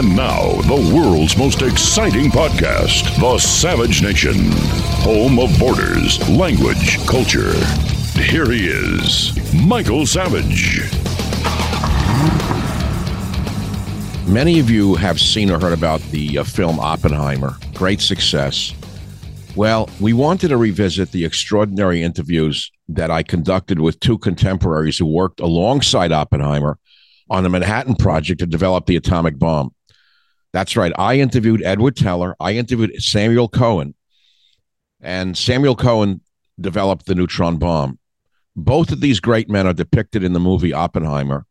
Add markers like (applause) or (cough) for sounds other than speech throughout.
And now, the world's most exciting podcast, The Savage Nation, home of borders, language, culture. Here he is, Michael Savage. Many of you have seen or heard about the uh, film Oppenheimer. Great success. Well, we wanted to revisit the extraordinary interviews that I conducted with two contemporaries who worked alongside Oppenheimer on the Manhattan Project to develop the atomic bomb. That's right. I interviewed Edward Teller. I interviewed Samuel Cohen. And Samuel Cohen developed the neutron bomb. Both of these great men are depicted in the movie Oppenheimer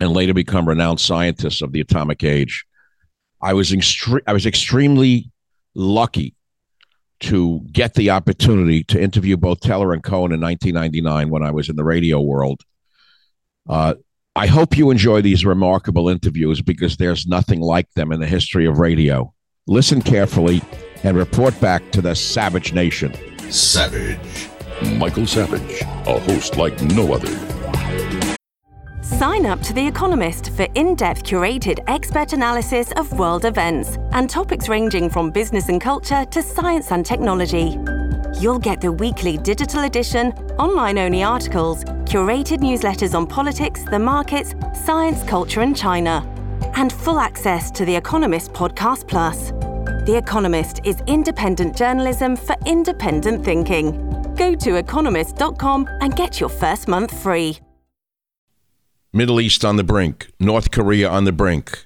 and later become renowned scientists of the atomic age. I was extre- I was extremely lucky to get the opportunity to interview both Teller and Cohen in 1999 when I was in the radio world. Uh, I hope you enjoy these remarkable interviews because there's nothing like them in the history of radio. Listen carefully and report back to the Savage Nation. Savage. Michael Savage, a host like no other. Sign up to The Economist for in depth curated expert analysis of world events and topics ranging from business and culture to science and technology. You'll get the weekly digital edition, online only articles, curated newsletters on politics, the markets, science, culture, and China, and full access to The Economist Podcast Plus. The Economist is independent journalism for independent thinking. Go to economist.com and get your first month free. Middle East on the brink, North Korea on the brink,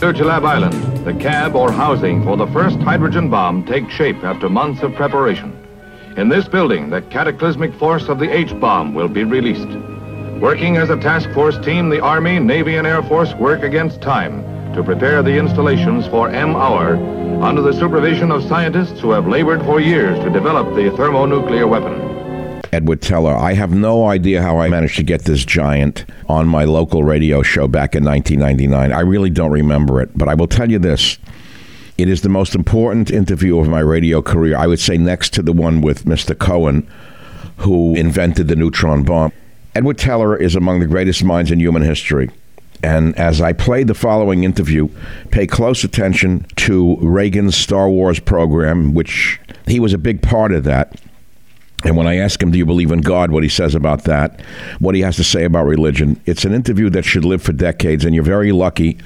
Elugelab Island, the cab or housing for the first hydrogen bomb takes shape after months of preparation. In this building, the cataclysmic force of the H-bomb will be released. Working as a task force team, the Army, Navy, and Air Force work against time to prepare the installations for M-Hour under the supervision of scientists who have labored for years to develop the thermonuclear weapon. Edward Teller. I have no idea how I managed to get this giant on my local radio show back in 1999. I really don't remember it, but I will tell you this. It is the most important interview of my radio career. I would say next to the one with Mr. Cohen, who invented the neutron bomb. Edward Teller is among the greatest minds in human history. And as I play the following interview, pay close attention to Reagan's Star Wars program, which he was a big part of that. And when I ask him, Do you believe in God? what he says about that, what he has to say about religion, it's an interview that should live for decades. And you're very lucky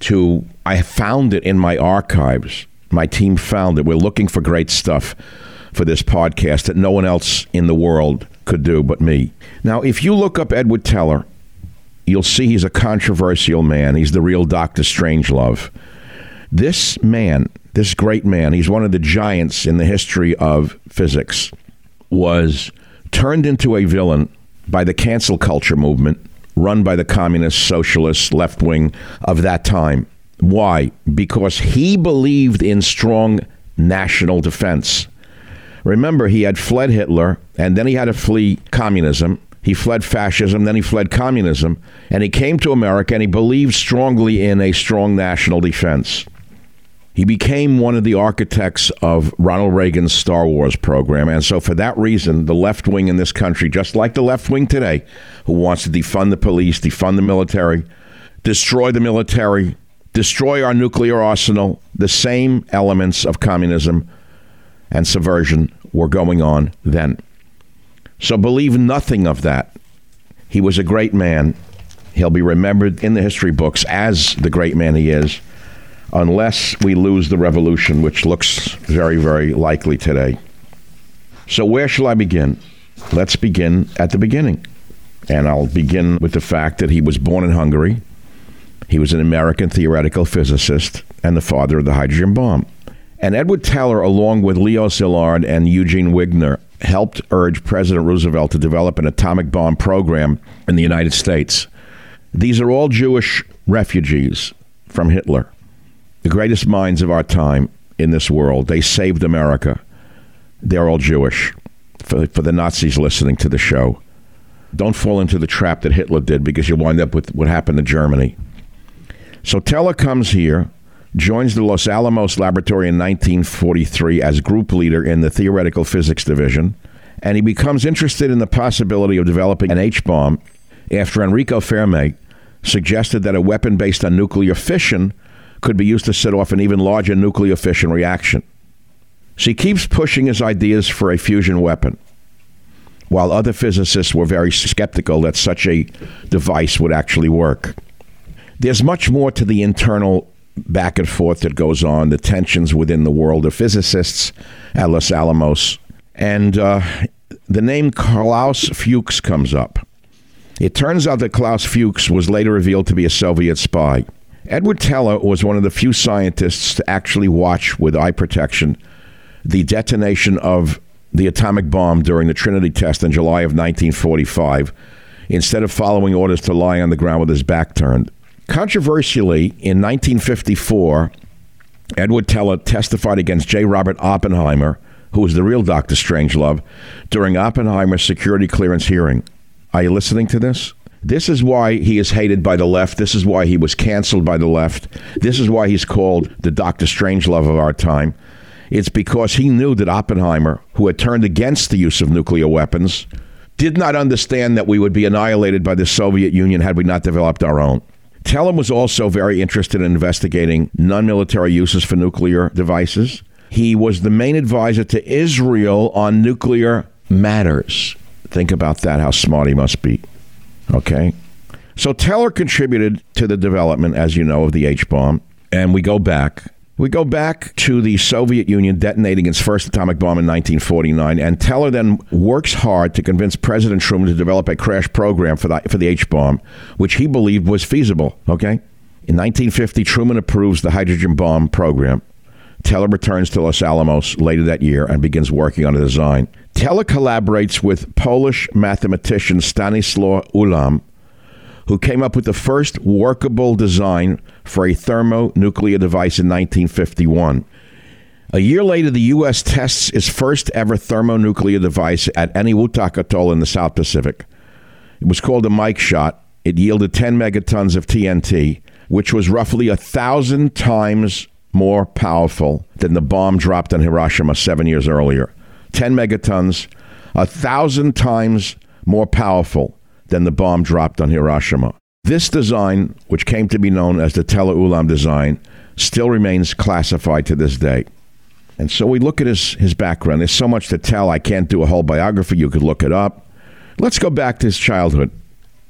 to, I found it in my archives. My team found it. We're looking for great stuff for this podcast that no one else in the world could do but me. Now, if you look up Edward Teller, you'll see he's a controversial man. He's the real Dr. Strangelove. This man, this great man, he's one of the giants in the history of physics was turned into a villain by the cancel culture movement run by the communist, socialist, left wing of that time. Why? Because he believed in strong national defense. Remember, he had fled Hitler and then he had to flee communism. He fled fascism, then he fled communism, and he came to America and he believed strongly in a strong national defense. He became one of the architects of Ronald Reagan's Star Wars program. And so, for that reason, the left wing in this country, just like the left wing today, who wants to defund the police, defund the military, destroy the military, destroy our nuclear arsenal, the same elements of communism and subversion were going on then. So believe nothing of that. He was a great man. He'll be remembered in the history books as the great man he is, unless we lose the revolution, which looks very, very likely today. So, where shall I begin? Let's begin at the beginning. And I'll begin with the fact that he was born in Hungary. He was an American theoretical physicist and the father of the hydrogen bomb. And Edward Teller, along with Leo Szilard and Eugene Wigner, helped urge President Roosevelt to develop an atomic bomb program in the United States. These are all Jewish refugees from Hitler, the greatest minds of our time in this world. They saved America. They're all Jewish. For, for the Nazis listening to the show, don't fall into the trap that Hitler did because you'll wind up with what happened to Germany. So Teller comes here joins the Los Alamos Laboratory in 1943 as group leader in the theoretical physics division, and he becomes interested in the possibility of developing an H bomb after Enrico Fermi suggested that a weapon based on nuclear fission could be used to set off an even larger nuclear fission reaction. So he keeps pushing his ideas for a fusion weapon, while other physicists were very skeptical that such a device would actually work. There's much more to the internal back and forth that goes on, the tensions within the world of physicists at Los Alamos. And uh, the name Klaus Fuchs comes up. It turns out that Klaus Fuchs was later revealed to be a Soviet spy. Edward Teller was one of the few scientists to actually watch with eye protection the detonation of the atomic bomb during the Trinity test in July of 1945, instead of following orders to lie on the ground with his back turned. Controversially, in 1954, Edward Teller testified against J. Robert Oppenheimer, who was the real Dr. Strangelove, during Oppenheimer's security clearance hearing. Are you listening to this? This is why he is hated by the left. This is why he was canceled by the left. This is why he's called the Dr. Strangelove of our time. It's because he knew that Oppenheimer, who had turned against the use of nuclear weapons, did not understand that we would be annihilated by the Soviet Union had we not developed our own. Teller was also very interested in investigating non military uses for nuclear devices. He was the main advisor to Israel on nuclear matters. Think about that, how smart he must be. Okay? So Teller contributed to the development, as you know, of the H bomb. And we go back we go back to the Soviet Union detonating its first atomic bomb in 1949, and Teller then works hard to convince President Truman to develop a crash program for the, for the H bomb, which he believed was feasible. Okay? In 1950, Truman approves the hydrogen bomb program. Teller returns to Los Alamos later that year and begins working on a design. Teller collaborates with Polish mathematician Stanislaw Ulam who came up with the first workable design for a thermonuclear device in 1951. A year later, the U.S. tests its first ever thermonuclear device at Enewetak Atoll in the South Pacific. It was called a Mike shot. It yielded 10 megatons of TNT, which was roughly a thousand times more powerful than the bomb dropped on Hiroshima seven years earlier. 10 megatons, a thousand times more powerful than the bomb dropped on Hiroshima. This design, which came to be known as the Teller Ulam design, still remains classified to this day. And so we look at his, his background. There's so much to tell. I can't do a whole biography. You could look it up. Let's go back to his childhood.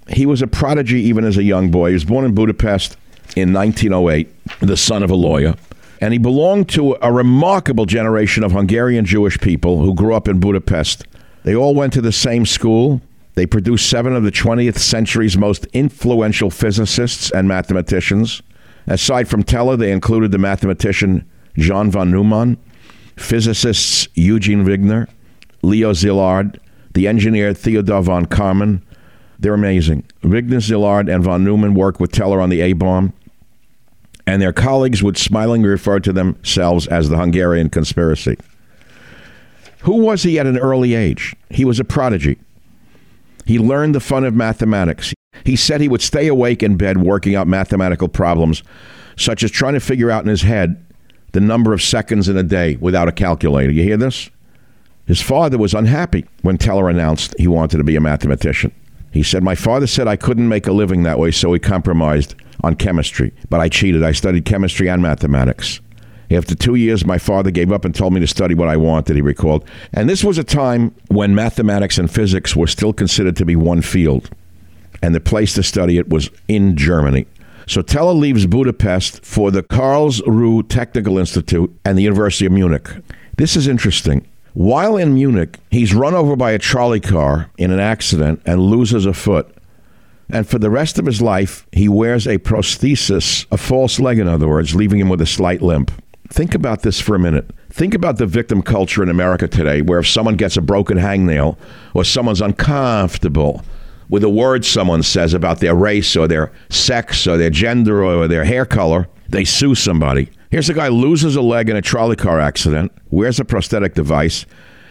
He was a prodigy even as a young boy. He was born in Budapest in 1908, the son of a lawyer. And he belonged to a remarkable generation of Hungarian Jewish people who grew up in Budapest. They all went to the same school. They produced seven of the 20th century's most influential physicists and mathematicians. Aside from Teller, they included the mathematician John von Neumann, physicists Eugene Wigner, Leo Szilard, the engineer Theodor von Karman. They're amazing. Wigner, Szilard, and von Neumann worked with Teller on the A bomb, and their colleagues would smilingly refer to themselves as the Hungarian conspiracy. Who was he at an early age? He was a prodigy. He learned the fun of mathematics. He said he would stay awake in bed working out mathematical problems, such as trying to figure out in his head the number of seconds in a day without a calculator. You hear this? His father was unhappy when Teller announced he wanted to be a mathematician. He said, My father said I couldn't make a living that way, so he compromised on chemistry. But I cheated. I studied chemistry and mathematics. After two years, my father gave up and told me to study what I wanted, he recalled. And this was a time when mathematics and physics were still considered to be one field. And the place to study it was in Germany. So Teller leaves Budapest for the Karlsruhe Technical Institute and the University of Munich. This is interesting. While in Munich, he's run over by a trolley car in an accident and loses a foot. And for the rest of his life, he wears a prosthesis, a false leg, in other words, leaving him with a slight limp. Think about this for a minute. Think about the victim culture in America today, where if someone gets a broken hangnail or someone's uncomfortable with a word someone says about their race or their sex or their gender or their hair color, they sue somebody. Here's a guy loses a leg in a trolley car accident, wears a prosthetic device,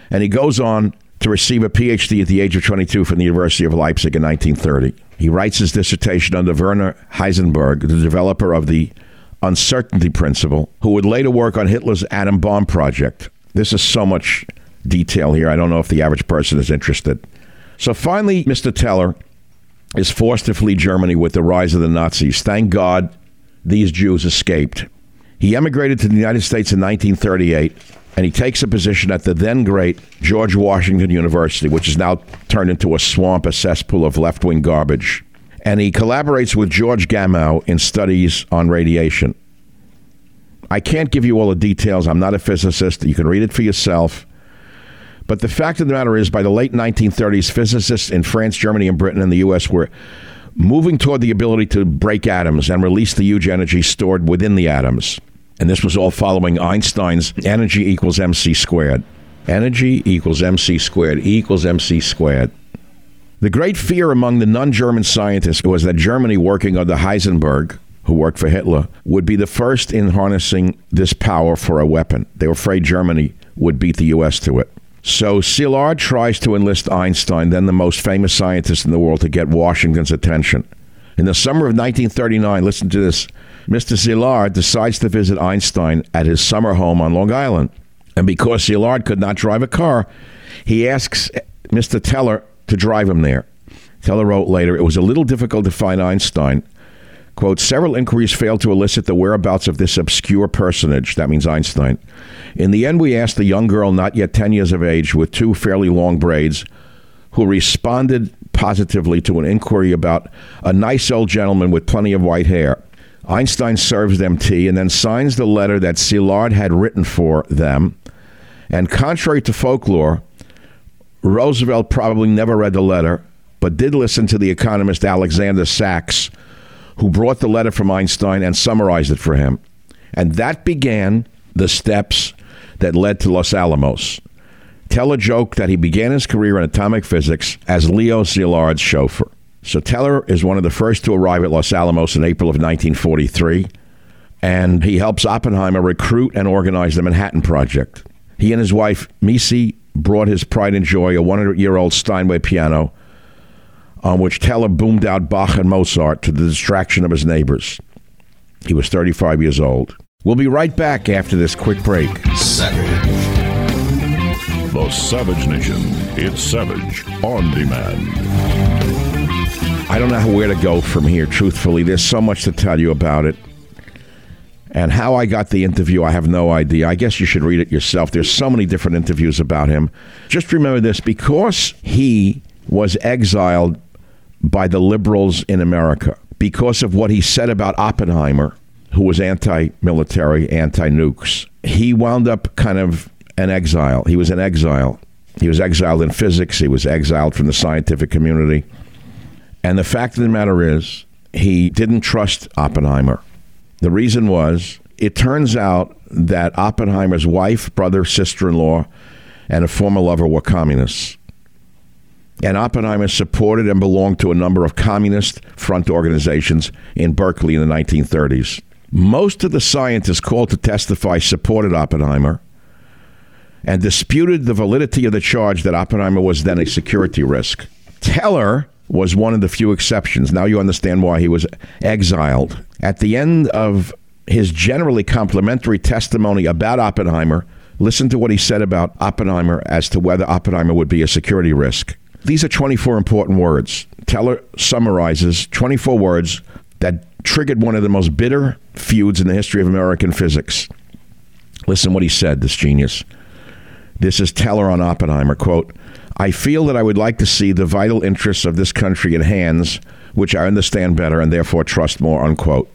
and he goes on to receive a PhD at the age of 22 from the University of Leipzig in 1930. He writes his dissertation under Werner Heisenberg, the developer of the uncertainty principle, who would later work on Hitler's atom bomb project. This is so much detail here. I don't know if the average person is interested. So finally, Mr. Teller is forced to flee Germany with the rise of the Nazis. Thank God these Jews escaped. He emigrated to the United States in 1938, and he takes a position at the then great George Washington University, which is now turned into a swamp, a cesspool of left wing garbage. And he collaborates with George Gamow in studies on radiation. I can't give you all the details. I'm not a physicist. You can read it for yourself. But the fact of the matter is, by the late 1930s, physicists in France, Germany, and Britain and the U.S. were moving toward the ability to break atoms and release the huge energy stored within the atoms. And this was all following Einstein's energy equals mc squared. Energy equals mc squared, E equals mc squared. The great fear among the non German scientists was that Germany, working under Heisenberg, who worked for Hitler, would be the first in harnessing this power for a weapon. They were afraid Germany would beat the U.S. to it. So Szilard tries to enlist Einstein, then the most famous scientist in the world, to get Washington's attention. In the summer of 1939, listen to this Mr. Szilard decides to visit Einstein at his summer home on Long Island. And because Szilard could not drive a car, he asks Mr. Teller to drive him there. Teller wrote later, it was a little difficult to find Einstein. Quote, several inquiries failed to elicit the whereabouts of this obscure personage. That means Einstein. In the end, we asked a young girl, not yet 10 years of age, with two fairly long braids, who responded positively to an inquiry about a nice old gentleman with plenty of white hair. Einstein serves them tea and then signs the letter that Szilard had written for them. And contrary to folklore, Roosevelt probably never read the letter, but did listen to the economist Alexander Sachs, who brought the letter from Einstein and summarized it for him. And that began the steps that led to Los Alamos. Tell a joke that he began his career in atomic physics as Leo Szilard's chauffeur. So Teller is one of the first to arrive at Los Alamos in April of 1943, and he helps Oppenheimer recruit and organize the Manhattan Project. He and his wife, Mici, brought his pride and joy a 100 year old Steinway piano on which Teller boomed out Bach and Mozart to the distraction of his neighbors. He was 35 years old. We'll be right back after this quick break. The Savage Nation. It's Savage on demand. I don't know where to go from here, truthfully. There's so much to tell you about it. And how I got the interview, I have no idea. I guess you should read it yourself. There's so many different interviews about him. Just remember this because he was exiled by the liberals in America, because of what he said about Oppenheimer, who was anti military, anti nukes, he wound up kind of an exile. He was an exile. He was exiled in physics, he was exiled from the scientific community. And the fact of the matter is, he didn't trust Oppenheimer. The reason was, it turns out that Oppenheimer's wife, brother, sister in law, and a former lover were communists. And Oppenheimer supported and belonged to a number of communist front organizations in Berkeley in the 1930s. Most of the scientists called to testify supported Oppenheimer and disputed the validity of the charge that Oppenheimer was then a security risk. Teller was one of the few exceptions. Now you understand why he was exiled. At the end of his generally complimentary testimony about Oppenheimer, listen to what he said about Oppenheimer as to whether Oppenheimer would be a security risk. These are 24 important words. Teller summarizes 24 words that triggered one of the most bitter feuds in the history of American physics. Listen what he said, this genius. This is Teller on Oppenheimer. Quote, I feel that I would like to see the vital interests of this country in hands which I understand better and therefore trust more, unquote.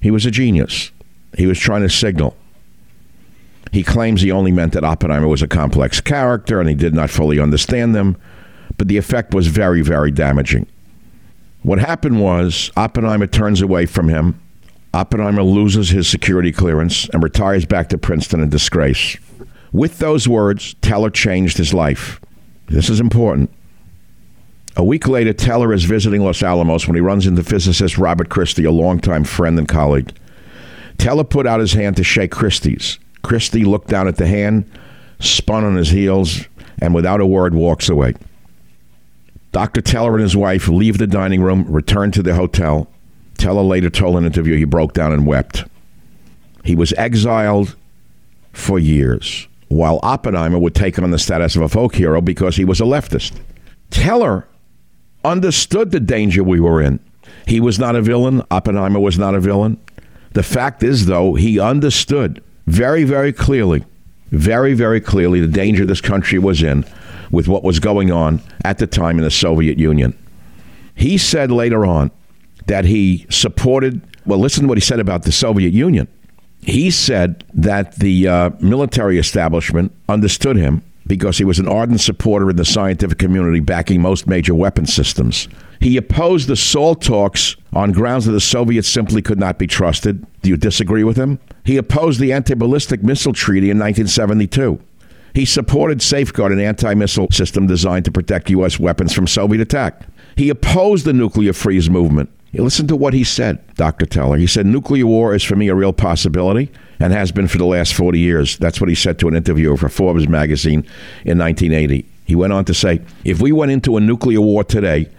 He was a genius. He was trying to signal. He claims he only meant that Oppenheimer was a complex character and he did not fully understand them, but the effect was very, very damaging. What happened was Oppenheimer turns away from him. Oppenheimer loses his security clearance and retires back to Princeton in disgrace. With those words, Teller changed his life. This is important. A week later, Teller is visiting Los Alamos when he runs into physicist Robert Christie, a longtime friend and colleague. Teller put out his hand to shake Christie's. Christie looked down at the hand, spun on his heels, and without a word walks away. Dr. Teller and his wife leave the dining room, return to the hotel. Teller later told an interview he broke down and wept. He was exiled for years, while Oppenheimer would take on the status of a folk hero because he was a leftist. Teller understood the danger we were in. He was not a villain. Oppenheimer was not a villain. The fact is, though, he understood very, very clearly, very, very clearly the danger this country was in with what was going on at the time in the Soviet Union. He said later on that he supported, well, listen to what he said about the Soviet Union. He said that the uh, military establishment understood him because he was an ardent supporter in the scientific community backing most major weapon systems. He opposed the SALT talks on grounds that the Soviets simply could not be trusted. Do you disagree with him? He opposed the anti ballistic missile treaty in 1972. He supported Safeguard, an anti missile system designed to protect U.S. weapons from Soviet attack. He opposed the nuclear freeze movement. Listen to what he said, Dr. Teller. He said, Nuclear war is for me a real possibility and has been for the last 40 years. That's what he said to an interviewer for Forbes magazine in 1980. He went on to say, If we went into a nuclear war today,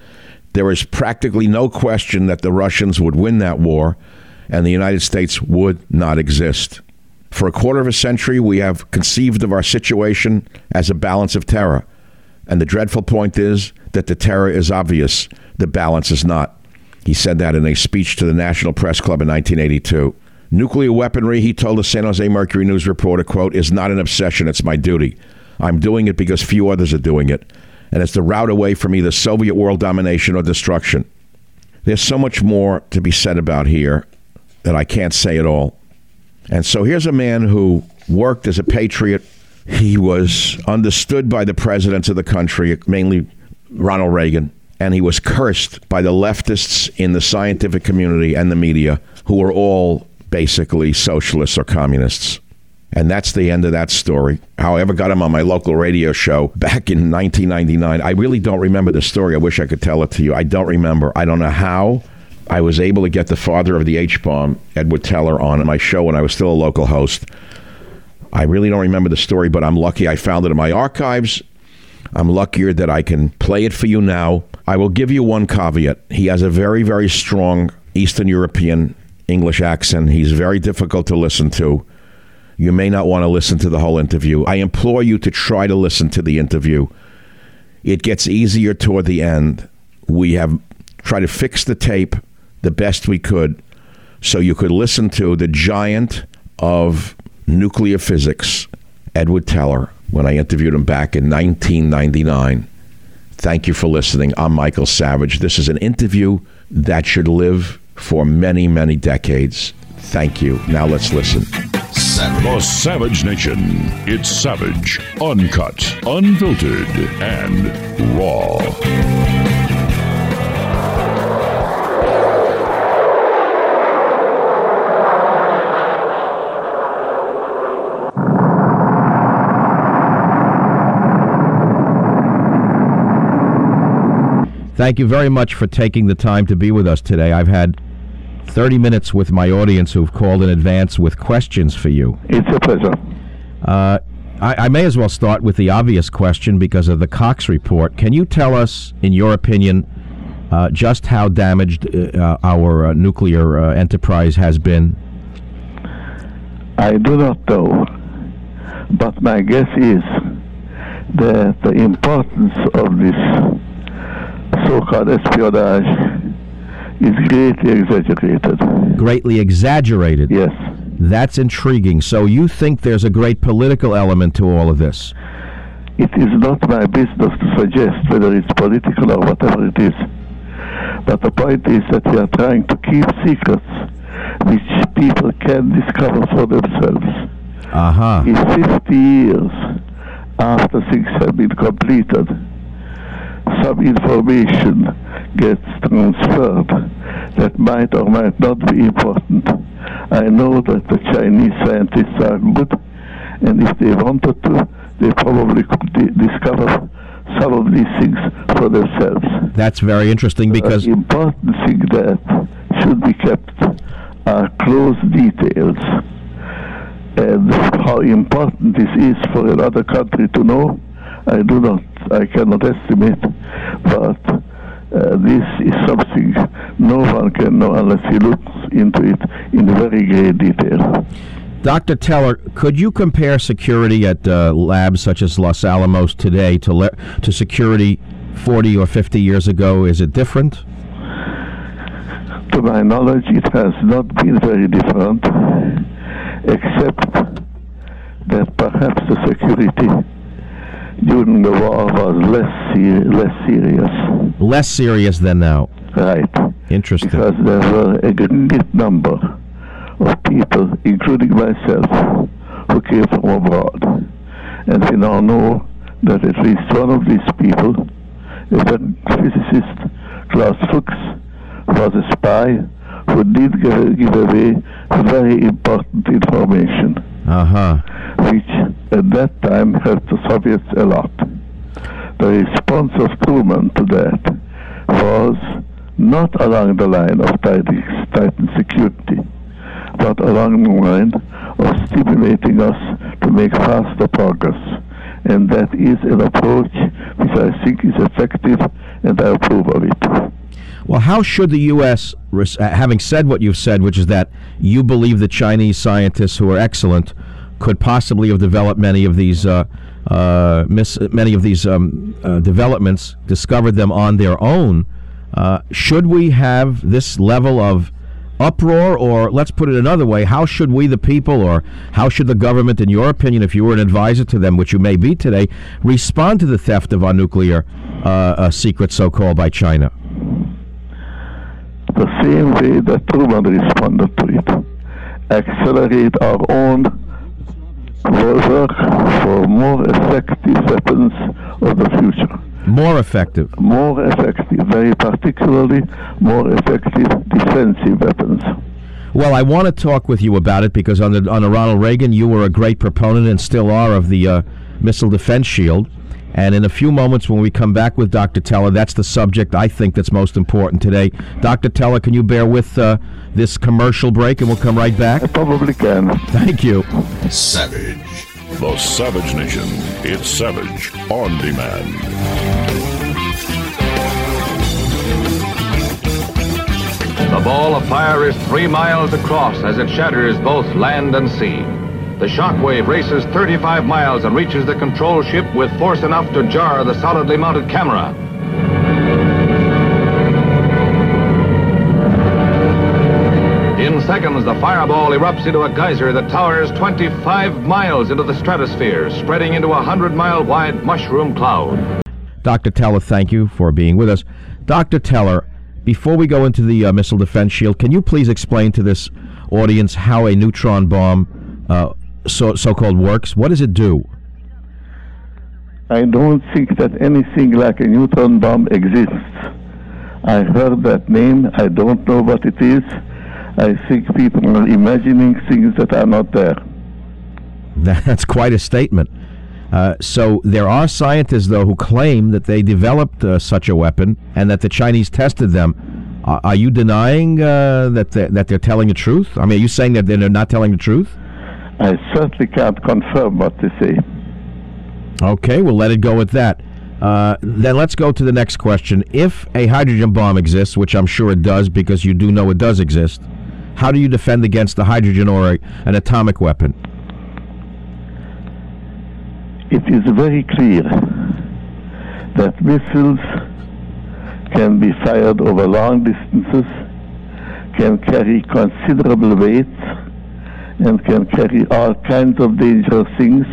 there is practically no question that the Russians would win that war and the United States would not exist. For a quarter of a century, we have conceived of our situation as a balance of terror. And the dreadful point is that the terror is obvious, the balance is not. He said that in a speech to the National Press Club in 1982. Nuclear weaponry, he told the San Jose Mercury News reporter, quote, is not an obsession, it's my duty. I'm doing it because few others are doing it. And it's the route away from either Soviet world domination or destruction. There's so much more to be said about here that I can't say it all. And so here's a man who worked as a patriot. He was understood by the presidents of the country, mainly Ronald Reagan, and he was cursed by the leftists in the scientific community and the media, who were all basically socialists or communists. And that's the end of that story. How I ever got him on my local radio show back in 1999, I really don't remember the story. I wish I could tell it to you. I don't remember. I don't know how. I was able to get the father of the H bomb, Edward Teller, on my show when I was still a local host. I really don't remember the story, but I'm lucky I found it in my archives. I'm luckier that I can play it for you now. I will give you one caveat. He has a very, very strong Eastern European English accent. He's very difficult to listen to. You may not want to listen to the whole interview. I implore you to try to listen to the interview. It gets easier toward the end. We have tried to fix the tape the best we could so you could listen to the giant of nuclear physics, Edward Teller, when I interviewed him back in 1999. Thank you for listening. I'm Michael Savage. This is an interview that should live for many, many decades. Thank you. Now let's listen. The Savage Nation. It's savage, uncut, unfiltered, and raw. Thank you very much for taking the time to be with us today. I've had 30 minutes with my audience who've called in advance with questions for you. It's a pleasure. Uh, I, I, may as well start with the obvious question because of the Cox report. Can you tell us, in your opinion, uh, just how damaged uh, our uh, nuclear uh, enterprise has been? I do not know, but my guess is that the importance of this so-called espionage is greatly exaggerated. Greatly exaggerated? Yes. That's intriguing. So you think there's a great political element to all of this? It is not my business to suggest whether it's political or whatever it is. But the point is that we are trying to keep secrets which people can discover for themselves. Uh-huh. If 50 years after things have been completed, some information gets transferred that might or might not be important. I know that the Chinese scientists are good, and if they wanted to, they probably could discover some of these things for themselves. That's very interesting because the important thing that should be kept are close details. And how important this is for another country to know, I do not, I cannot estimate, but uh, this is something no one can know unless he looks into it in very great detail. Dr. Teller, could you compare security at uh, labs such as Los Alamos today to le- to security 40 or 50 years ago? Is it different? To my knowledge, it has not been very different, except that perhaps the security during the war was less ser- less serious. Less serious than now. Right. Interesting. Because there were a great number of people, including myself, who came from abroad. And we now know that at least one of these people, a physicist, Klaus Fuchs, was a spy who did give, give away very important information. Uh-huh. Which at that time helped the Soviets a lot. The response of Truman to that was not along the line of tightened security, but along the line of stimulating us to make faster progress. And that is an approach which I think is effective, and I approve of it. Well, how should the U.S., uh, having said what you've said, which is that you believe the Chinese scientists who are excellent could possibly have developed many of these uh, uh, miss, many of these um, uh, developments, discovered them on their own. Uh, should we have this level of uproar, or let's put it another way, how should we, the people, or how should the government, in your opinion, if you were an advisor to them, which you may be today, respond to the theft of our nuclear uh, secrets, so called by China? The same way that Truman responded to it. Accelerate our own work for more effective weapons of the future. More effective. More effective, very particularly more effective defensive weapons. Well, I want to talk with you about it because under, under Ronald Reagan, you were a great proponent and still are of the uh, missile defense shield. And in a few moments, when we come back with Dr. Teller, that's the subject I think that's most important today. Dr. Teller, can you bear with uh, this commercial break and we'll come right back? I probably can. Thank you. Savage. The Savage Nation. It's Savage on demand. The ball of fire is three miles across as it shatters both land and sea. The shockwave races 35 miles and reaches the control ship with force enough to jar the solidly mounted camera. In seconds, the fireball erupts into a geyser that towers 25 miles into the stratosphere, spreading into a 100 mile wide mushroom cloud. Dr. Teller, thank you for being with us. Dr. Teller, before we go into the uh, missile defense shield, can you please explain to this audience how a neutron bomb uh, so so-called works? What does it do? I don't think that anything like a neutron bomb exists. I heard that name. I don't know what it is. I think people are imagining things that are not there. (laughs) That's quite a statement. Uh, so there are scientists, though, who claim that they developed uh, such a weapon and that the Chinese tested them. Uh, are you denying uh, that they're, that they're telling the truth? I mean, are you saying that they're not telling the truth? I certainly can't confirm what they say. Okay, we'll let it go with that. Uh, then let's go to the next question. If a hydrogen bomb exists, which I'm sure it does because you do know it does exist, how do you defend against the hydrogen or a, an atomic weapon? It is very clear that missiles can be fired over long distances, can carry considerable weights, and can carry all kinds of dangerous things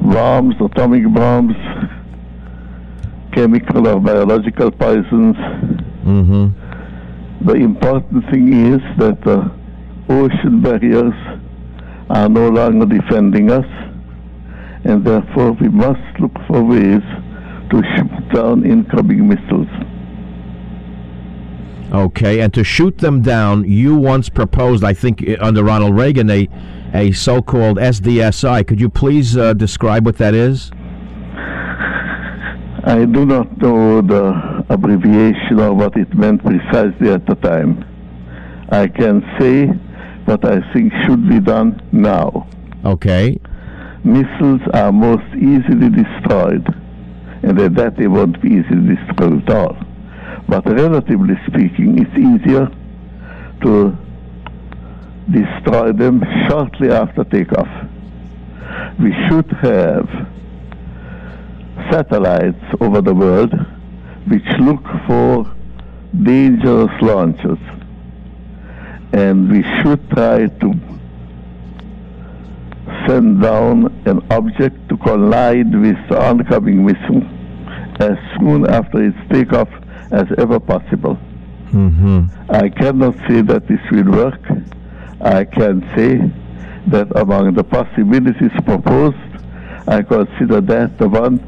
bombs, atomic bombs, chemical or biological poisons. Mm-hmm. The important thing is that the ocean barriers are no longer defending us, and therefore we must look for ways to shoot down incoming missiles. Okay, and to shoot them down, you once proposed, I think, under Ronald Reagan, a, a so called SDSI. Could you please uh, describe what that is? I do not know the abbreviation or what it meant precisely at the time. I can say what I think should be done now. Okay. Missiles are most easily destroyed, and at that they won't be easily destroyed at all. But relatively speaking, it's easier to destroy them shortly after takeoff. We should have satellites over the world which look for dangerous launches. And we should try to send down an object to collide with the oncoming missile as soon after its takeoff as ever possible. Mm-hmm. I cannot say that this will work. I can say that among the possibilities proposed, I consider that the one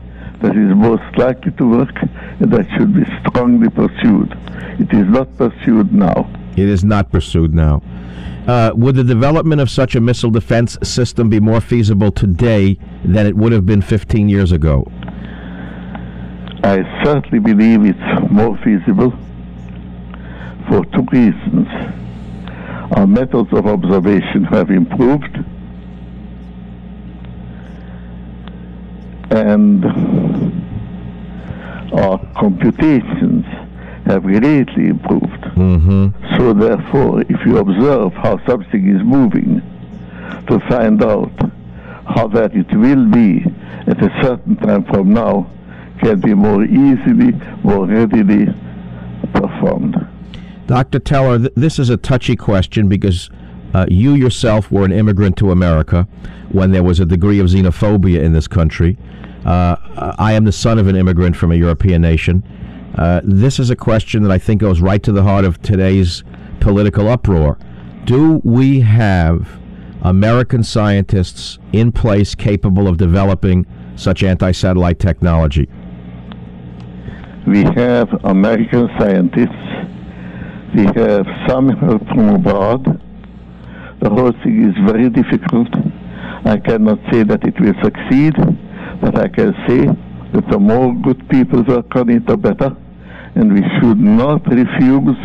that is most likely to work and that should be strongly pursued. It is not pursued now. It is not pursued now. Uh, would the development of such a missile defense system be more feasible today than it would have been 15 years ago? I certainly believe it's more feasible for two reasons. Our methods of observation have improved, and our computations have greatly improved. Mm-hmm. So therefore, if you observe how something is moving to find out how that it will be at a certain time from now can be more easily, more readily performed. Dr. Teller, th- this is a touchy question because uh, you yourself were an immigrant to America when there was a degree of xenophobia in this country. Uh, I am the son of an immigrant from a European nation. Uh, this is a question that I think goes right to the heart of today's political uproar. Do we have American scientists in place capable of developing such anti satellite technology? We have American scientists. We have some help from abroad. The whole thing is very difficult. I cannot say that it will succeed, but I can say that the more good people work on it, the better. And we should not refuse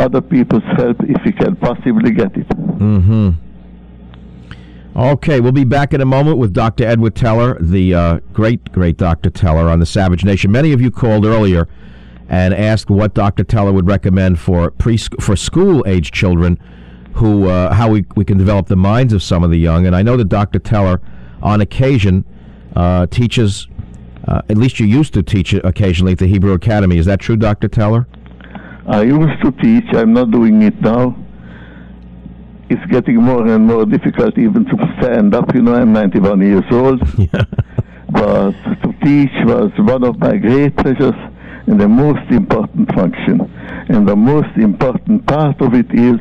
other people's help if we can possibly get it. Mm-hmm. Okay, we'll be back in a moment with Dr. Edward Teller, the uh, great, great Dr. Teller on the Savage Nation. Many of you called earlier and asked what Dr. Teller would recommend for pre for school age children, who uh, how we, we can develop the minds of some of the young. And I know that Dr. Teller, on occasion, uh, teaches. Uh, at least you used to teach occasionally at the Hebrew Academy. Is that true, Dr. Teller? I used to teach. I'm not doing it now. It's getting more and more difficult even to stand up. You know, I'm 91 years old. (laughs) but to teach was one of my great pleasures and the most important function. And the most important part of it is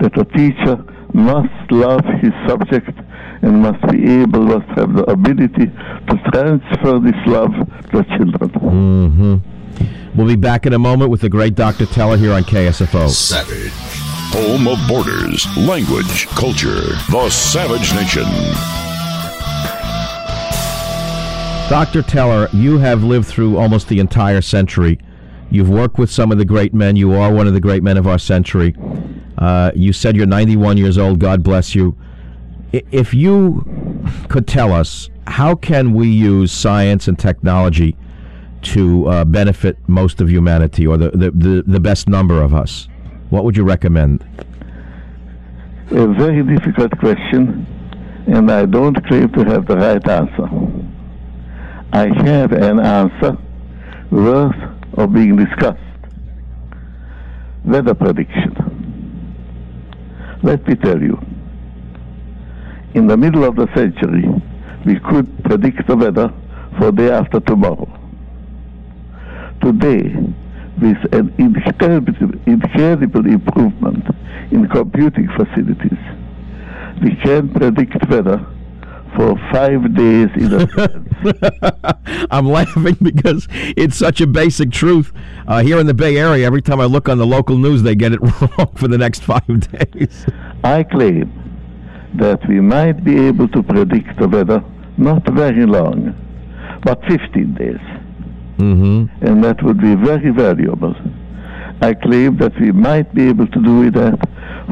that a teacher must love his subject and must be able, must have the ability to transfer this love to children. Mm-hmm. We'll be back in a moment with the great Dr. Teller here on KSFO. Savage. Home of borders, language, culture. The Savage Nation. Dr. Teller, you have lived through almost the entire century. You've worked with some of the great men. You are one of the great men of our century. Uh, you said you're 91 years old. God bless you. If you could tell us how can we use science and technology to uh, benefit most of humanity or the, the, the, the best number of us? What would you recommend? A very difficult question, and I don't claim to have the right answer. I have an answer worth of being discussed. Weather prediction. Let me tell you, in the middle of the century, we could predict the weather for day after tomorrow. Today, with an incredible, incredible improvement in computing facilities, we can predict weather for five days in advance. (laughs) I'm laughing because it's such a basic truth. Uh, here in the Bay Area, every time I look on the local news, they get it (laughs) wrong for the next five (laughs) days. I claim that we might be able to predict the weather not very long, but 15 days. Mm-hmm. And that would be very valuable. I claim that we might be able to do that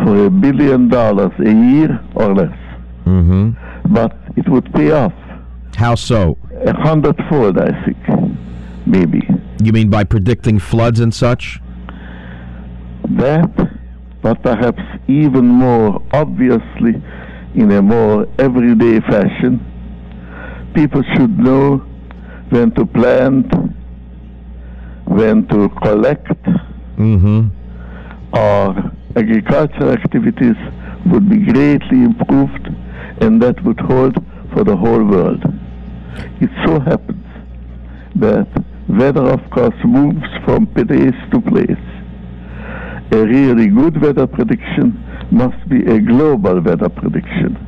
for a billion dollars a year or less. Mm-hmm. But it would pay off How so? a hundredfold, I think, maybe. You mean by predicting floods and such? That, but perhaps even more obviously, in a more everyday fashion, people should know when to plant, when to collect, Mm-hmm. or agricultural activities would be greatly improved, and that would hold for the whole world. It so happens that weather, of course, moves from place to place. A really good weather prediction must be a global weather prediction,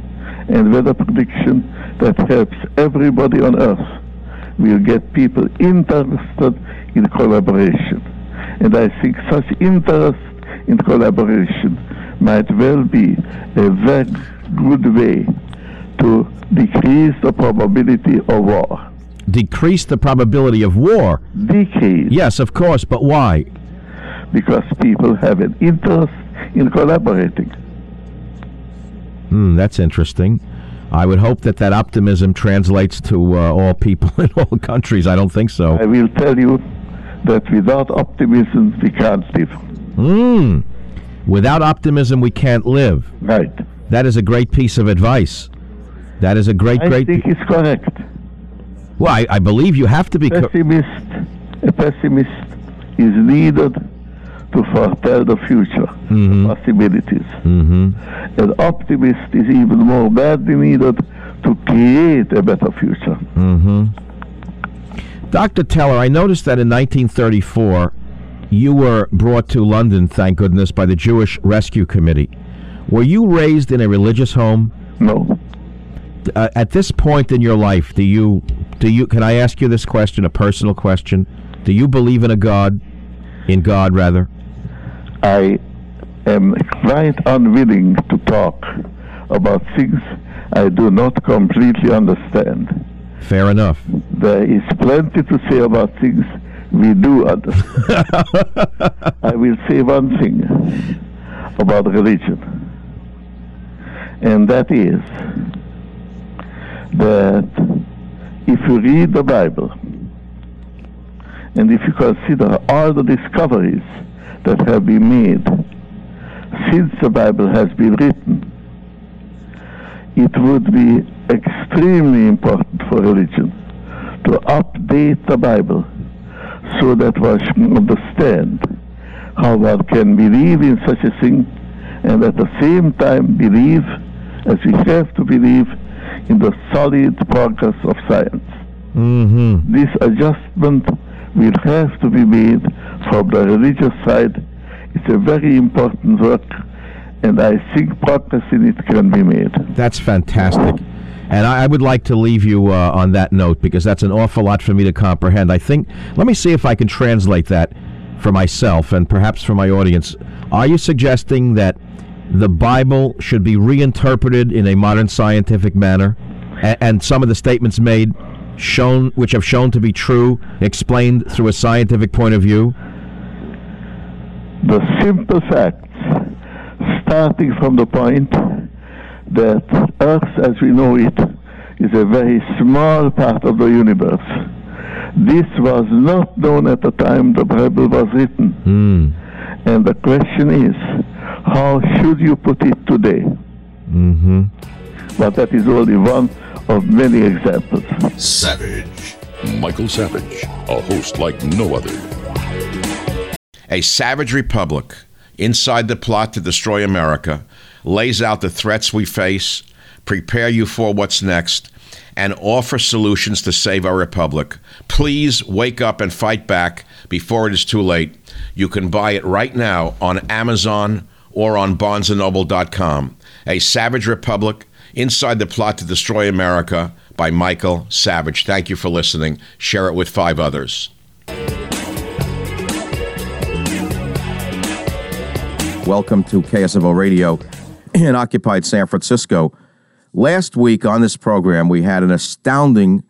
and weather prediction that helps everybody on earth will get people interested in collaboration. And I think such interest in collaboration might well be a very good way to decrease the probability of war. Decrease the probability of war. Decrease Yes, of course, but why? because people have an interest in collaborating. Hmm, that's interesting. I would hope that that optimism translates to uh, all people (laughs) in all countries. I don't think so. I will tell you that without optimism we can't live. Hmm. Without optimism, we can't live. Right. That is a great piece of advice. That is a great, I great. I think it's correct. well, I, I believe you have to be. Co- Pessimist, a pessimist is needed to foretell the future possibilities. hmm An optimist is even more badly needed to create a better future. hmm Dr. Teller, I noticed that in 1934, you were brought to London, thank goodness, by the Jewish Rescue Committee. Were you raised in a religious home? No, Uh, at this point in your life, do you do you? Can I ask you this question, a personal question? Do you believe in a God? In God, rather. I am quite unwilling to talk about things I do not completely understand. Fair enough. There is plenty to say about things we do understand. (laughs) I will say one thing about religion, and that is that if you read the Bible and if you consider all the discoveries that have been made since the Bible has been written, it would be extremely important for religion to update the Bible so that one can understand how one can believe in such a thing and at the same time believe, as we have to believe, in the solid progress of science. Mm-hmm. This adjustment will have to be made from the religious side. It's a very important work, and I think progress in it can be made. That's fantastic. And I, would like to leave you uh, on that note because that's an awful lot for me to comprehend. I think, let me see if I can translate that for myself and perhaps for my audience. Are you suggesting that the Bible should be reinterpreted in a modern scientific manner and, and some of the statements made shown which have shown to be true explained through a scientific point of view The simple facts, starting from the point that Earth as we know it is a very small part of the universe. This was not known at the time the Bible was written. Mm. And the question is, how should you put it today? Mm-hmm. But that is only one of many examples. Savage. Michael Savage, a host like no other. A savage republic inside the plot to destroy America lays out the threats we face, prepare you for what's next, and offer solutions to save our republic. Please wake up and fight back before it is too late. You can buy it right now on Amazon or on barnesandnoble.com. A Savage Republic Inside the Plot to Destroy America by Michael Savage. Thank you for listening. Share it with five others. Welcome to KSFO Radio in occupied San Francisco. Last week on this program, we had an astounding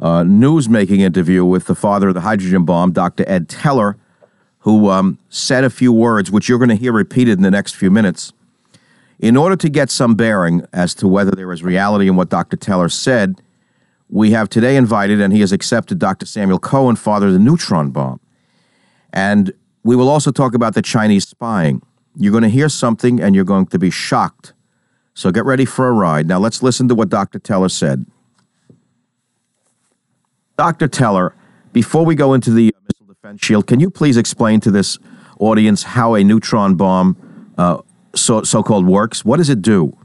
uh, news-making interview with the father of the hydrogen bomb, Dr. Ed Teller, who um, said a few words, which you're going to hear repeated in the next few minutes. In order to get some bearing as to whether there is reality in what Dr. Teller said, we have today invited, and he has accepted Dr. Samuel Cohen, father of the neutron bomb. And we will also talk about the Chinese spying. You're going to hear something and you're going to be shocked. So get ready for a ride. Now let's listen to what Dr. Teller said. Dr. Teller, before we go into the missile defense shield, can you please explain to this audience how a neutron bomb uh, so, so-called works? What does it do?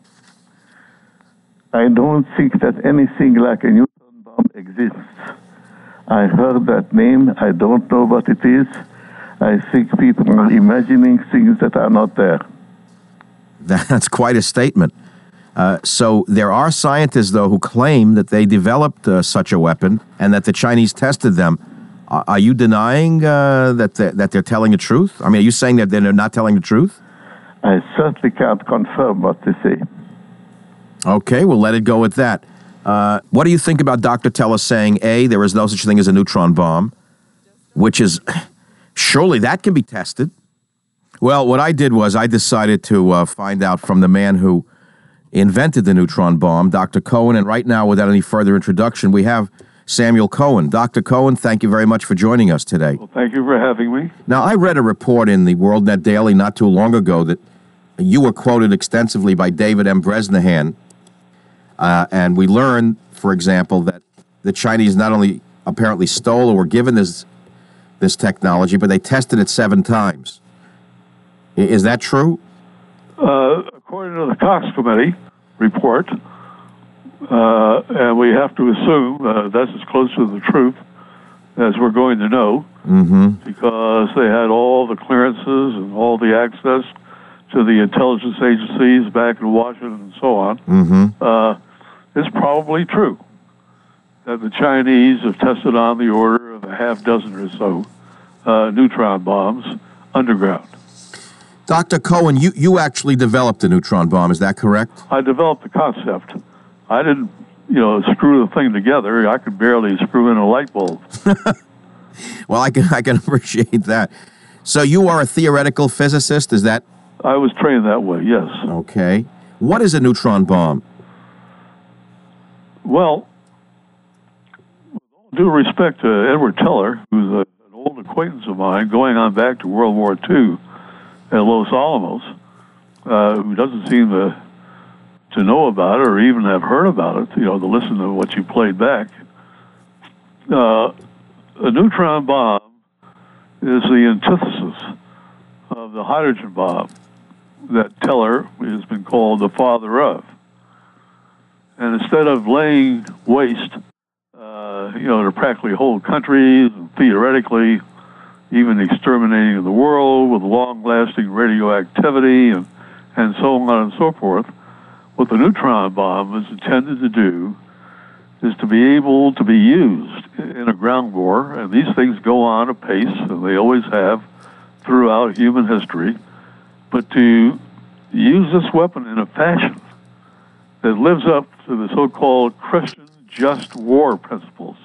I don't think that anything like a neutron bomb exists. I heard that name. I don't know what it is. I think people are imagining things that are not there. (laughs) That's quite a statement. Uh, so there are scientists, though, who claim that they developed uh, such a weapon and that the Chinese tested them. Are, are you denying uh, that they're, that they're telling the truth? I mean, are you saying that they're not telling the truth? I certainly can't confirm what they say. Okay, we'll let it go at that. Uh, what do you think about Dr. Teller saying, A, there is no such thing as a neutron bomb, which is surely that can be tested? Well, what I did was I decided to uh, find out from the man who invented the neutron bomb, Dr. Cohen, and right now, without any further introduction, we have Samuel Cohen. Dr. Cohen, thank you very much for joining us today. Well, thank you for having me. Now, I read a report in the WorldNet Daily not too long ago that you were quoted extensively by David M. Bresnahan, uh, and we learned, for example, that the Chinese not only apparently stole or were given this this technology, but they tested it seven times. Is that true? Uh, according to the Cox Committee report, uh, and we have to assume uh, that's as close to the truth as we're going to know, mm-hmm. because they had all the clearances and all the access to the intelligence agencies back in Washington and so on. Mm-hmm. Uh, it's probably true that the Chinese have tested on the order of a half dozen or so uh, neutron bombs underground. Dr. Cohen, you, you actually developed the neutron bomb, is that correct? I developed the concept. I didn't, you know, screw the thing together. I could barely screw in a light bulb. (laughs) well, I can I can (laughs) appreciate that. So you are a theoretical physicist, is that? I was trained that way. Yes. Okay. What is a neutron bomb? Well, with all due respect to Edward Teller, who's a, an old acquaintance of mine, going on back to World War II at Los Alamos, uh, who doesn't seem to to know about it or even have heard about it, you know, to listen to what you played back. Uh, a neutron bomb is the antithesis of the hydrogen bomb that Teller has been called the father of. And instead of laying waste, uh, you know, to practically whole countries, theoretically, even exterminating the world with long-lasting radioactivity and, and so on and so forth, what the neutron bomb is intended to do is to be able to be used in a ground war, and these things go on apace, and they always have throughout human history, but to use this weapon in a fashion that lives up to the so-called Christian just war principles,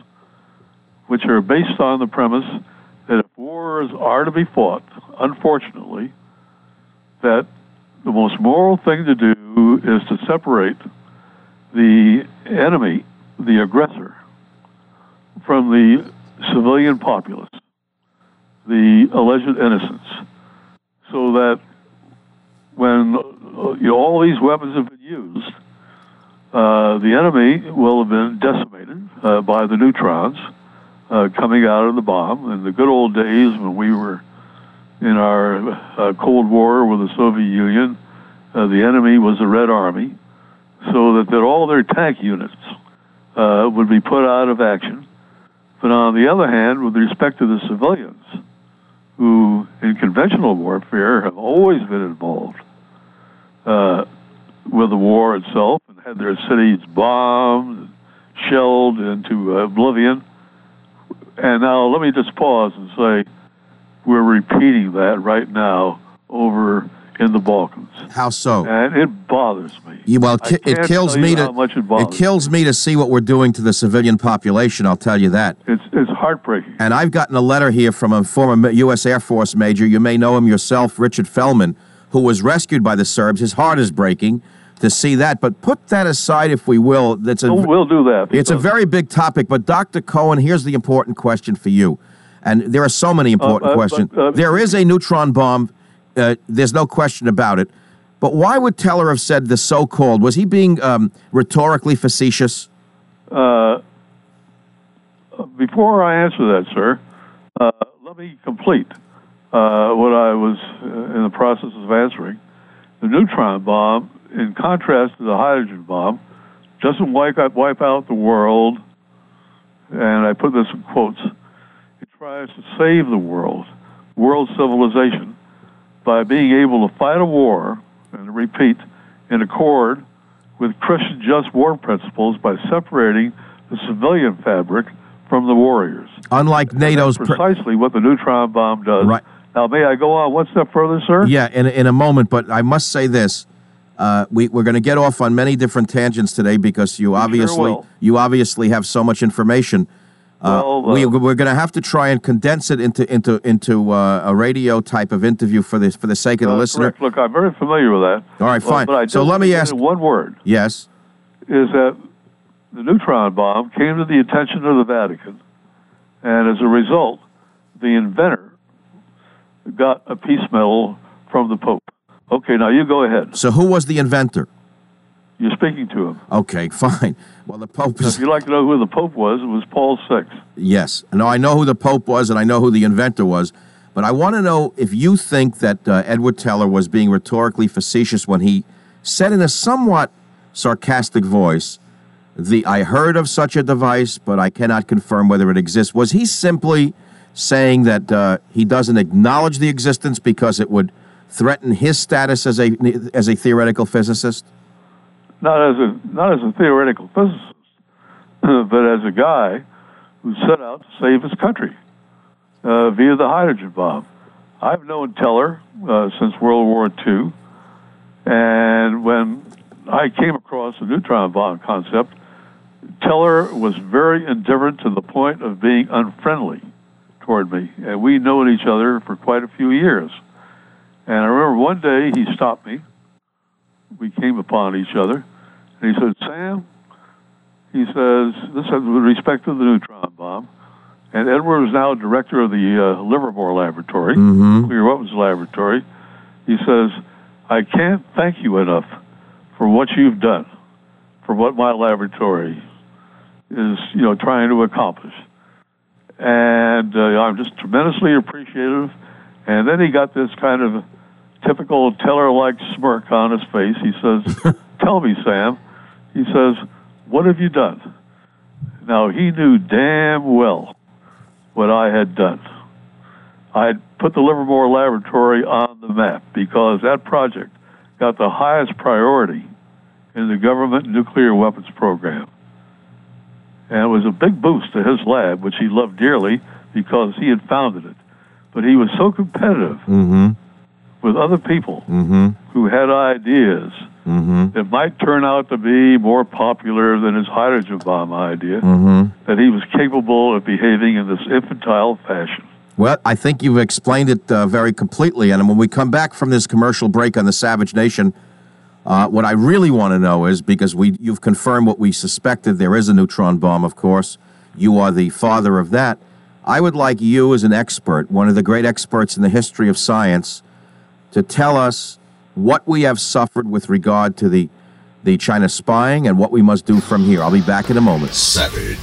which are based on the premise that if wars are to be fought, unfortunately, that the most moral thing to do is to separate the enemy, the aggressor, from the civilian populace, the alleged innocents, so that when uh, you know, all these weapons have been used, uh, the enemy will have been decimated uh, by the neutrons uh, coming out of the bomb. In the good old days when we were in our uh, Cold War with the Soviet Union, uh, the enemy was the Red Army, so that, that all their tank units would be put out of action. But on the other hand, with respect to the civilians, who in conventional warfare have always been involved uh, with the war itself and had their cities bombed, and shelled into oblivion. And now let me just pause and say we're repeating that right now over in the Balkans. How so? And it bothers me. Yeah, well, it, it kills me to much it it kills me to see what we're doing to the civilian population. I'll tell you that. It's it's heartbreaking. And I've gotten a letter here from a former U.S. Air Force major. You may know him yourself, Richard Felman, who was rescued by the Serbs. His heart is breaking to see that. But put that aside, if we will. That's a, we'll do that. it's a very big topic. But Dr. Cohen, here's the important question for you. And there are so many important uh, but, questions. uh, there is a neutron bomb. Uh, there's no question about it. But why would Teller have said the so-called? Was he being um, rhetorically facetious? Uh, before I answer that, sir, uh, let me complete uh, what I was uh, in the process of answering. The neutron bomb, in contrast to the hydrogen bomb, doesn't wipe out, wipe out the world, and I put this in quotes. It tries to save the world, world civilization, by being able to fight a war, and repeat, in accord with Christian just war principles by separating the civilian fabric from the warriors. Unlike NATO's. That's precisely what the neutron bomb does. Right. Now, may I go on one step further, sir? Yeah, in, in a moment, but I must say this. Uh, we, we're going to get off on many different tangents today because you obviously will. you obviously have so much information. Uh, Well, we, uh, we're going to have to try and condense it into into into uh, a radio type of interview for this for the sake of the Uh, listener. correct. Look, I'm very familiar with that. All right, Well, fine. I So let me ask- one word Yes. is that the neutron bomb came to the attention of the Vatican, and as a result, the inventor got a peace medal from the Pope. Okay, now you go ahead. So who was the inventor? You're speaking to him. Okay, (laughs) fine. Well, the Pope If you'd like to know who the Pope was, it was Paul VI. yes. No, I know who the Pope was, and I know who the inventor was. But I want to know if you think that uh, Edward Teller was being rhetorically facetious when he said in a somewhat sarcastic voice, "The I heard of such a device, but I cannot confirm whether it exists." Was he simply saying that uh, he doesn't acknowledge the existence because it would threaten his status as a as a theoretical physicist? not as a not as a theoretical physicist, but as a guy who set out to save his country uh, via the hydrogen bomb. I've known Teller uh, since World War II, and when I came across the neutron bomb concept, Teller was very indifferent to the point of being unfriendly toward me, and we'd known each other for quite a few years. And I remember one day he stopped me we came upon each other. And he said, Sam, he says, this is with respect to the neutron bomb. And Edward is now director of the uh, Livermore Laboratory, Nuclear Weapons Laboratory. He says, I can't thank you enough for what you've done, for what my laboratory is, you know, trying to accomplish. And uh, I'm just tremendously appreciative. And then he got this kind of typical teller-like smirk on his face. He says, (laughs) "Tell me, Sam." He says, "What have you done?" Now he knew damn well what I had done. I had put the Livermore Laboratory on the map because that project got the highest priority in the government nuclear weapons program. And it was a big boost to his lab, which he loved dearly because he had founded it. But he was so competitive mm-hmm. with other people mm-hmm. who had ideas mm-hmm. that might turn out to be more popular than his hydrogen bomb idea, that he was capable of behaving in this infantile fashion. Well, I think you've explained it uh, very completely. And when we come back from this commercial break on the Savage Nation, Uh, what I really want to know is because we you've confirmed what we suspected. There is a neutron bomb, of course. You are the father of that. I would like you, as an expert, one of the great experts in the history of science, to tell us what we have suffered with regard to the the China spying and what we must do from here. I'll be back in a moment. Savage.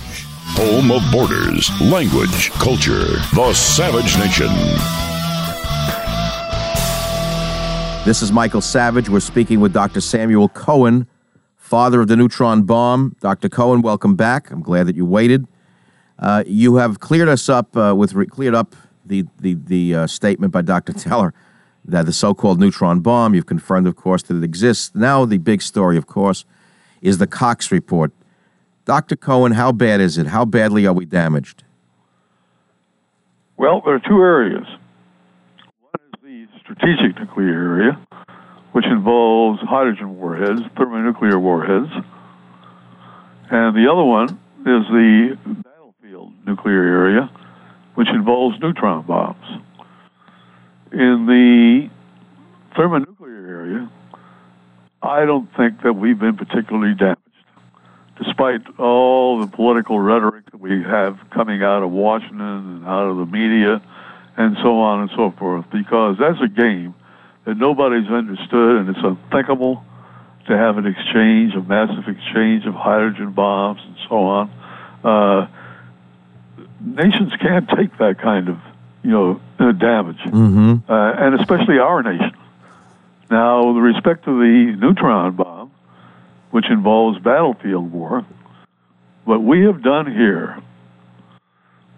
Home of borders, language, culture. The Savage Nation. This is Michael Savage. We're speaking with Dr. Samuel Cohen, father of the neutron bomb. Dr. Cohen, welcome back. I'm glad that you waited. Uh, you have cleared us up uh, with re- cleared up the the, the uh, statement by Dr. Teller that the so-called neutron bomb. You've confirmed, of course, that it exists. Now, the big story, of course, is the Cox report. Dr. Cohen, how bad is it? How badly are we damaged? Well, there are two areas. Strategic nuclear area, which involves hydrogen warheads, thermonuclear warheads. And the other one is the battlefield nuclear area, which involves neutron bombs. In the thermonuclear area, I don't think that we've been particularly damaged, despite all the political rhetoric that we have coming out of Washington and out of the media and so on and so forth, because that's a game that nobody's understood and it's unthinkable to have an exchange, a massive exchange of hydrogen bombs and so on. Uh, nations can't take that kind of, you know, uh, damage, Mm-hmm. uh, and especially our nation. Now, with respect to the neutron bomb, which involves battlefield war, what we have done here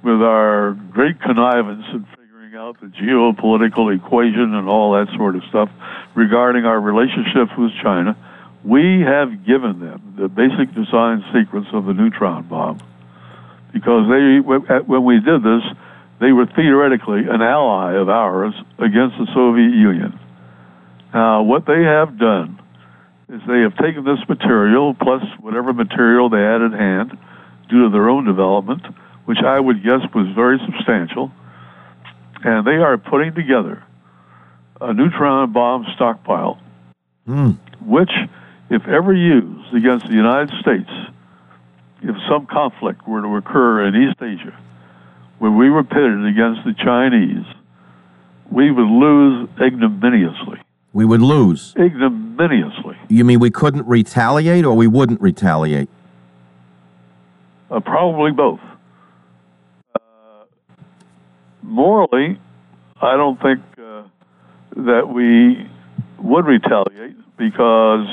with our great connivance figuring out the geopolitical equation and all that sort of stuff regarding our relationships with China, we have given them the basic design sequence of the neutron bomb. Because they, when we did this, they were theoretically an ally of ours against the Soviet Union. Now, what they have done is they have taken this material plus whatever material they had at hand due to their own development, which I would guess was very substantial, and they are putting together a neutron bomb stockpile, which, if ever used against the United States, if some conflict were to occur in East Asia, where we were pitted against the Chinese, we would lose ignominiously. We would lose. Ignominiously. You mean we couldn't retaliate or we wouldn't retaliate? Uh, probably both. Morally, I don't think uh, that we would retaliate because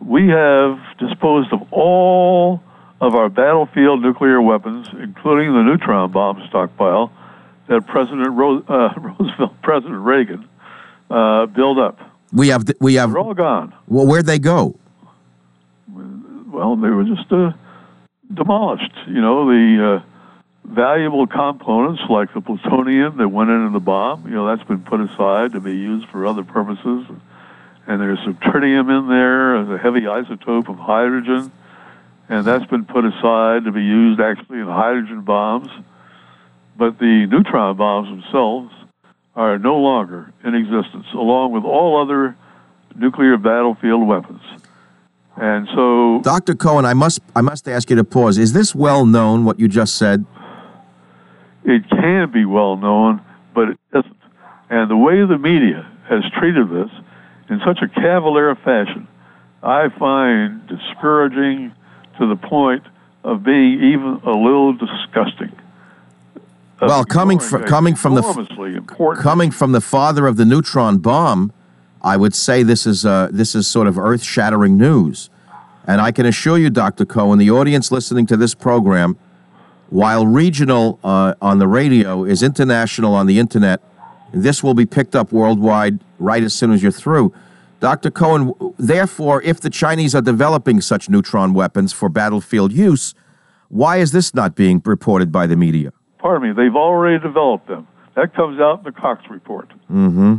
we have disposed of all of our battlefield nuclear weapons, including the neutron bomb stockpile that President Ro- uh, (laughs) Roosevelt, President Reagan, uh, built up. We have we have They're all gone. well where'd they go? Well, they were just uh, demolished. You know, the uh, valuable components like the plutonium that went into the bomb, you know, that's been put aside to be used for other purposes. And there's some tritium in there a heavy isotope of hydrogen, and that's been put aside to be used actually in hydrogen bombs. But the neutron bombs themselves are no longer in existence, along with all other nuclear battlefield weapons. And so Dr. Cohen, I must I must ask you to pause. Is this well known what you just said? It can be well known, but it isn't. And the way the media has treated this in such a cavalier fashion, I find discouraging to the point of being even a little disgusting. Well, coming fr- ignoring a coming from the important Coming from the father of the neutron bomb, I would say this is uh, this is sort of earth-shattering news. And I can assure you, Dr. Cohen, the audience listening to this program, while regional uh, on the radio is international on the internet, this will be picked up worldwide right as soon as you're through. Dr. Cohen, therefore, if the Chinese are developing such neutron weapons for battlefield use, why is this not being reported by the media? pardon me, they've already developed them. That comes out in the Cox report. Mm-hmm.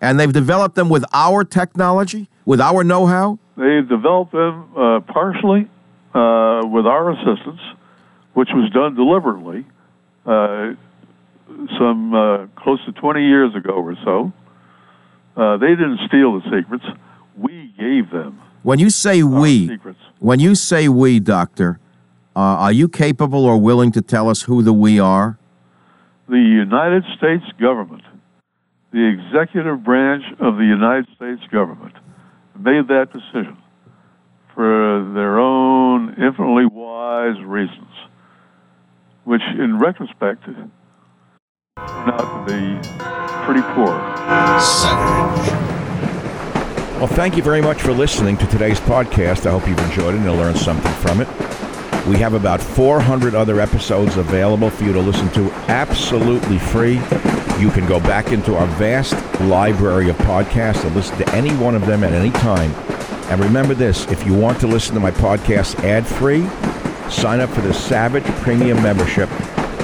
And they've developed them with our technology, with our know how? They've developed them uh, partially uh, with our assistance, which was done deliberately uh, some uh, close to 20 years ago or so. Uh, they didn't steal the secrets. We gave them. When you say we, secrets. when you say we, doctor, uh, are you capable or willing to tell us who the we are? The United States government, the executive branch of the United States government, made that decision for their own infinitely wise reasons, which in retrospect turned out to be pretty poor. Well, thank you very much for listening to today's podcast. I hope you've enjoyed it and learned something from it. We have about 400 other episodes available for you to listen to absolutely free. You can go back into our vast library of podcasts and listen to any one of them at any time. And remember this if you want to listen to my podcast ad free, sign up for the Savage Premium membership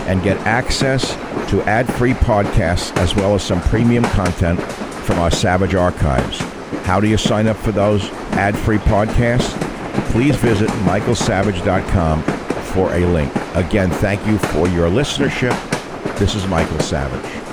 and get access to ad free podcasts as well as some premium content from our Savage archives. How do you sign up for those ad free podcasts? Please visit michaelsavage.com for a link. Again, thank you for your listenership. This is Michael Savage.